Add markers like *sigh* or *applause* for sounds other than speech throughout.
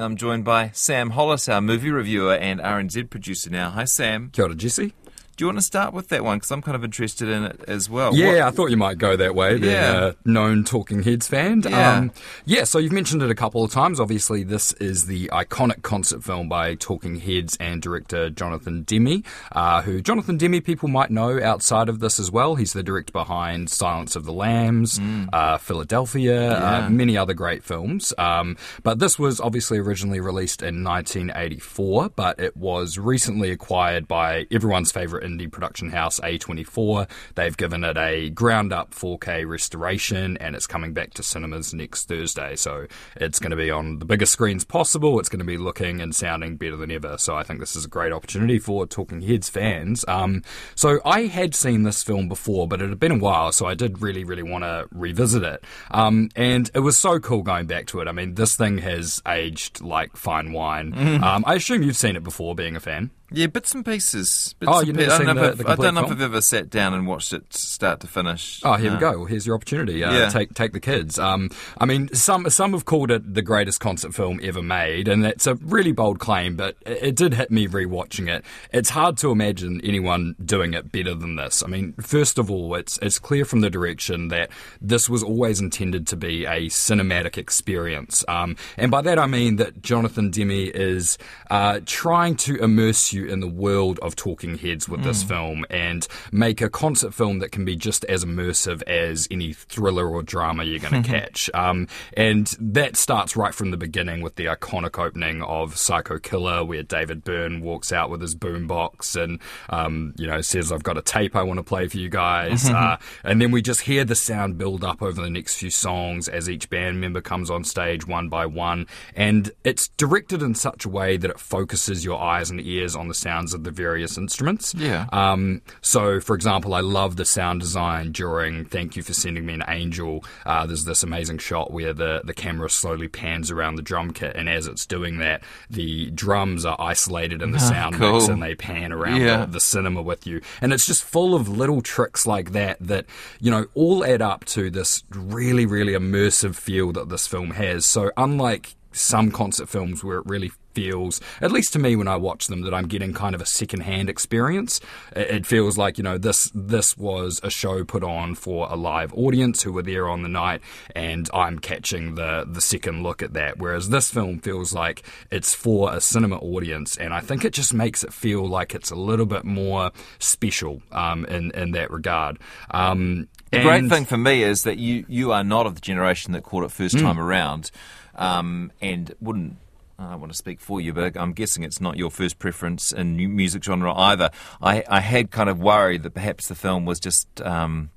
I'm joined by Sam Hollis, our movie reviewer and RNZ producer now. Hi, Sam. Kia ora, Jesse. Do you want to start with that one? Because I'm kind of interested in it as well. Yeah, What- I thought you might go that way, being Yeah. a known Talking Heads fan. Yeah. yeah, so you've mentioned it a couple of times. Obviously, this is the iconic concert film by Talking Heads and director Jonathan Demme, uh, who Jonathan Demme people might know outside of this as well. He's the director behind Silence of the Lambs, uh, Philadelphia, Mm. Yeah. uh, many other great films. Um, but this was obviously originally released in 1984, but it was recently acquired by everyone's favorite indie production house, A24. They've given it a ground up 4K restoration and it's coming back to cinemas next Thursday. So it's going to be on the biggest screens possible. It's going to be looking and sounding better than ever. So I think this is a great opportunity for Talking Heads fans. Um, so I had seen this film before, but it had been a while, so I did really, really want to revisit it. Um, and it was so cool going back to it. I mean, this thing has aged like fine wine. Um, I assume you've seen it before, being a fan. Yeah, bits and pieces. Bits Oh, you've pi- never I don't know the- if the I've- don't know if? I've ever sat down and watched it start to finish. Oh, here No. we go. Well, here's your opportunity. Uh, Yeah. Take take the kids. Um, I mean, some some have called it the greatest concert film ever made, and that's a really bold claim. But it, it did hit me rewatching it. It's hard to imagine anyone doing it better than this. I mean, first of all, it's it's clear from the direction that this was always intended to be a cinematic experience, um, and by that I mean that Jonathan Demme is uh, trying to immerse you in the world of Talking Heads with this film and make a concert film that can be just as immersive as any thriller or drama you're going *laughs* to catch. Um, and that starts right from the beginning with the iconic opening of Psycho Killer, where David Byrne walks out with his boombox and, um, you know, says, I've got a tape I want to play for you guys. *laughs* uh, and then we just hear the sound build up over the next few songs as each band member comes on stage one by one. And it's directed in such a way that it focuses your eyes and ears on the sounds of the various instruments. Yeah. Um, so, for example, I love the sound design during Thank You for Sending Me an Angel. Uh, there's this amazing shot where the, the camera slowly pans around the drum kit, and as it's doing that, the drums are isolated in the sound mix Ah, and they pan around Yeah. the, the cinema with you. And it's just full of little tricks like that that, you know, all add up to this really, really immersive feel that this film has. So, unlike some concert films where it really feels, at least to me when I watch them, that I'm getting kind of a second-hand experience. It feels like you know this this was a show put on for a live audience who were there on the night, and I'm catching the the second look at that. Whereas this film feels like it's for a cinema audience, and I think it just makes it feel like it's a little bit more special um, in in that regard. Um, The great thing for me is that you, you are not of the generation that caught it first Mm. time around um, and wouldn't. I want to speak for you, but I'm guessing it's not your first preference in music genre either. I, I had kind of worried that perhaps the film was just, um,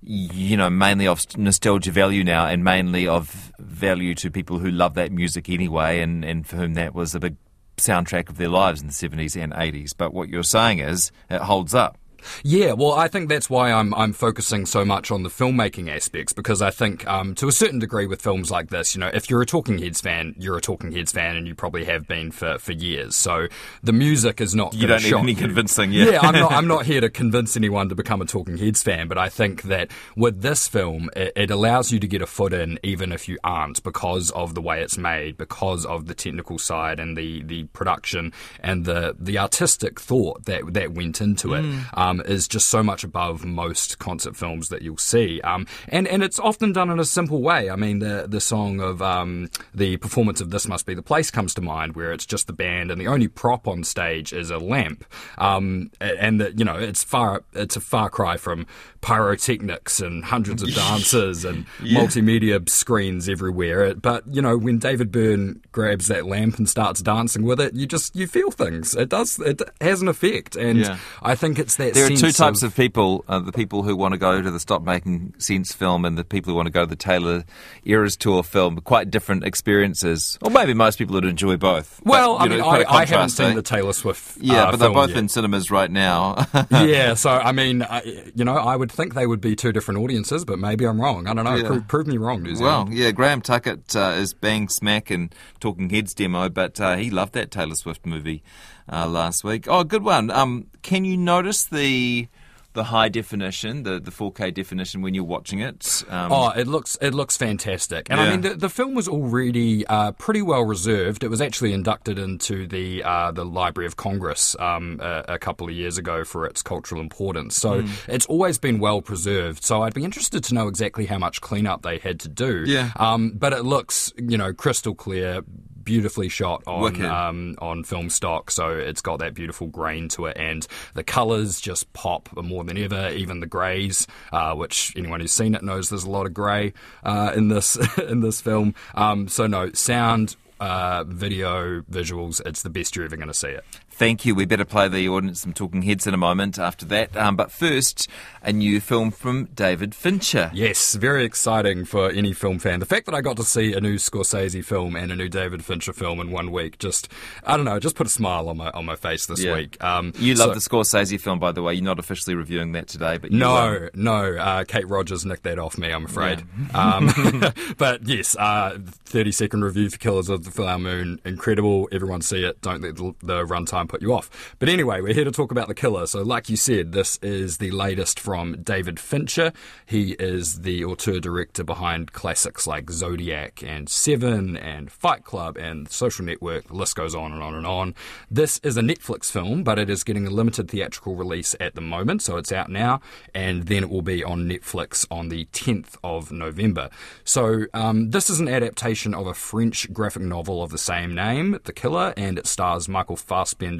you know, mainly of nostalgia value now and mainly of value to people who love that music anyway and, and for whom that was a big soundtrack of their lives in the 70s and 80s. But what you're saying is it holds up. Yeah, well, I think that's why I'm I'm focusing so much on the filmmaking aspects because I think, um, to a certain degree, with films like this, you know, if you're a Talking Heads fan, you're a Talking Heads fan, and you probably have been for, for years. So the music is not. You don't need any you. convincing, yeah. yeah, I'm not. *laughs* I'm not here to convince anyone to become a Talking Heads fan, but I think that with this film, it, it allows you to get a foot in, even if you aren't, because of the way it's made, because of the technical side and the, the production and the the artistic thought that that went into it um, is just so much above most concert films that you'll see. Um, and and it's often done in a simple way. I mean, the the song of um, the performance of "This Must Be the Place" comes to mind, where it's just the band and the only prop on stage is a lamp. Um, and that you know, it's far it's a far cry from pyrotechnics and hundreds of *laughs* dancers and multimedia screens everywhere. But you know, when David Byrne grabs that lamp and starts dancing with it, you just you feel things. It does. It has an effect, and Yeah. I think it's that. There are sense two types of, of people: uh, the people who want to go to the Stop Making Sense film, and the people who want to go to the Taylor Eras Tour film. Quite different experiences, or maybe most people would enjoy both. But, Well, you I mean, I, I haven't seen eh? the Taylor Swift. Film. Yeah, uh, but they're both yet. in cinemas right now. *laughs* yeah, so I mean, I, you know, I would think they would be two different audiences, but maybe I'm wrong. I don't know. Yeah. Pro- prove me wrong, New well, yeah, Graham Tuckett uh, is bang smack and Talking Heads demo, but uh, he loved that Taylor Swift movie uh, last week. Oh, good one. Um, can you notice the the high definition, the, the 4K definition when you're watching it? Um, oh, it looks it looks fantastic, and yeah. I mean the, the film was already uh, pretty well reserved. It was actually inducted into the uh, the Library of Congress um, a, a, couple of years ago for its cultural importance. So mm. it's always been well preserved. So I'd be interested to know exactly how much cleanup they had to do. Yeah. Um, but it looks you know crystal clear beautifully shot on um, on film stock, so it's got that beautiful grain to it, and the colours just pop more than ever. Even the greys, uh, which anyone who's seen it knows there's a lot of grey uh, in this *laughs* in this film. Um, so no sound. Uh, video, visuals, it's the best you're ever going to see it. Thank you. We better play the audience some talking heads in a moment after that. Um, but first, a new film from David Fincher. Yes, very exciting for any film fan. The fact that I got to see a new Scorsese film and a new David Fincher film in one week just, I don't know, just put a smile on my on my face this yeah. week. Um, you love so, the Scorsese film, by the way. You're not officially reviewing that today, but no, no. Uh, Kate Rogers nicked that off me. I'm afraid. Yeah. *laughs* um, *laughs* but yes, uh, 30 second review for Killers of the Flower Moon, incredible. Everyone see it. Don't let the, the runtime and put you off. But anyway, we're here to talk about The Killer. So, like you said, this is the latest from David Fincher. He is the auteur director behind classics like Zodiac and Seven and Fight Club and Social Network. The list goes on and on and on. This is a Netflix film, but it is getting a limited theatrical release at the moment. So, it's out now, and then it will be on Netflix on the 10th of November. So, um, this is an adaptation of a French graphic novel of the same name, The Killer, and it stars Michael Fassbender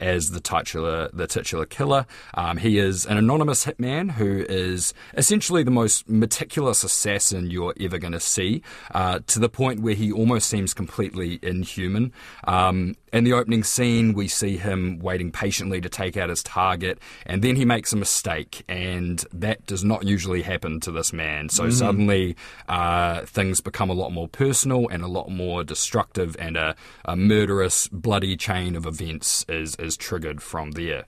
as the titular the titular killer. Um, he is an anonymous hitman who is essentially the most meticulous assassin you're ever going to see, uh, to the point where he almost seems completely inhuman. Um, in the opening scene, we see him waiting patiently to take out his target, and then he makes a mistake, and that does not usually happen to this man. So mm. suddenly, uh, things become a lot more personal and a lot more destructive, and a, a murderous, bloody chain of events is is triggered from there.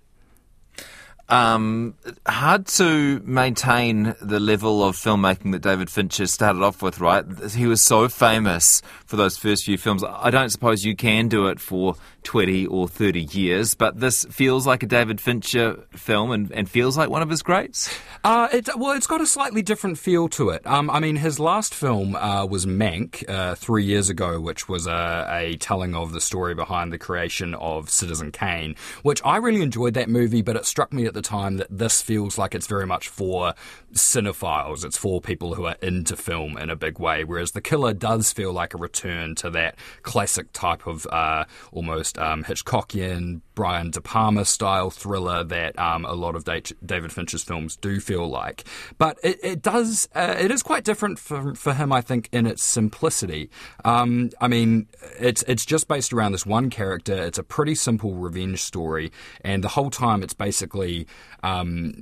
Um, hard to maintain the level of filmmaking that David Fincher started off with, right? He was so famous for those first few films. I don't suppose you can do it for 20 or 30 years, but this feels like a David Fincher film and, and feels like one of his greats. Uh, it, well, it's got a slightly different feel to it. Um, I mean, his last film uh, was Mank uh, three years ago, which was a, a, telling of the story behind the creation of Citizen Kane, which I really enjoyed that movie, but it struck me at the time that this feels like it's very much for cinephiles. It's for people who are into film in a big way, whereas The Killer does feel like a return to that classic type of uh, almost almost um, Hitchcockian, Brian De Palma style thriller that um, a lot of David Fincher's films do feel like. But it, it does, uh, it is quite different for, for him, I think, in its simplicity. Um, I mean, it's, it's just based around this one character. It's a pretty simple revenge story. And the whole time it's basically um,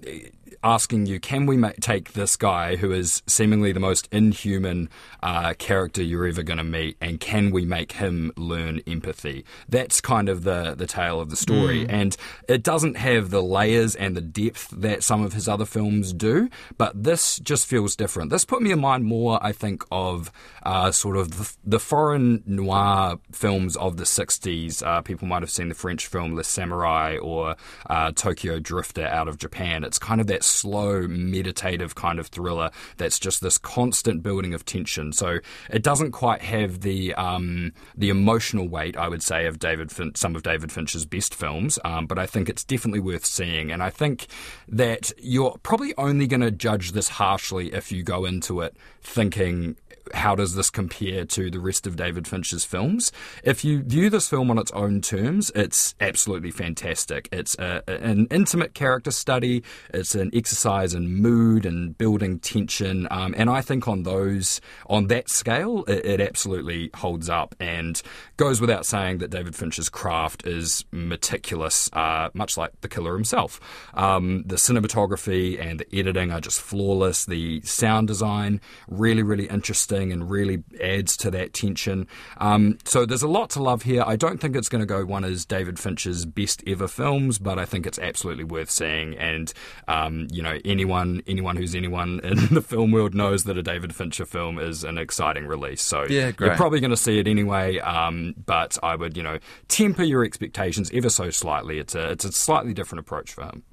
asking you, can we ma- take this guy who is seemingly the most inhuman uh, character you're ever going to meet, and can we make him learn empathy? That's kind of the the tale of the story, mm. and it doesn't have the layers and the depth that some of his other films do, but this just feels different. This put me in mind more, I think, of uh, sort of the, the, foreign noir films of the '60s. Uh, people might have seen the French film Le Samouraï* or uh, Tokyo Drifter out of Japan. It's kind of that slow, meditative kind of thriller that's just this constant building of tension. So it doesn't quite have the um, the emotional weight, I would say, of David fin- some of David Fincher's best films, um, but I think it's definitely worth seeing. And I think that you're probably only going to judge this harshly if you go into it thinking how does this compare to the rest of David Fincher's films? If you view this film on its own terms, it's absolutely fantastic. It's a, an intimate character study, it's an exercise and mood and building tension, um, and I think on those, on that scale, it, it, absolutely holds up and goes without saying that David Fincher's craft is meticulous, uh, much like the killer himself. Um, the cinematography and the editing are just flawless. The sound design, really, really interesting and really adds to that tension. Um, so there's a lot to love here. I don't think it's going to go one as David Fincher's best ever films, but I think it's absolutely worth seeing. And um, you know, anyone anyone who's anyone in *laughs* the film world knows that a David Fincher film is an exciting release. So yeah, you're probably going to see it anyway. Um, but I would you know temper your expectations ever so slightly. It's a it's a slightly different approach for him.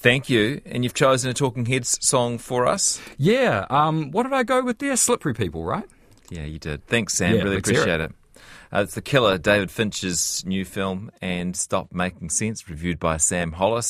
Thank you. And you've chosen a Talking Heads song for us. Yeah. Um, what did I go with there? Slippery People, right? Yeah, you did. Thanks, Sam. Yeah, really appreciate it. Uh, it's The Killer, David Fincher's new film, and Stop Making Sense, reviewed by Sam Hollis.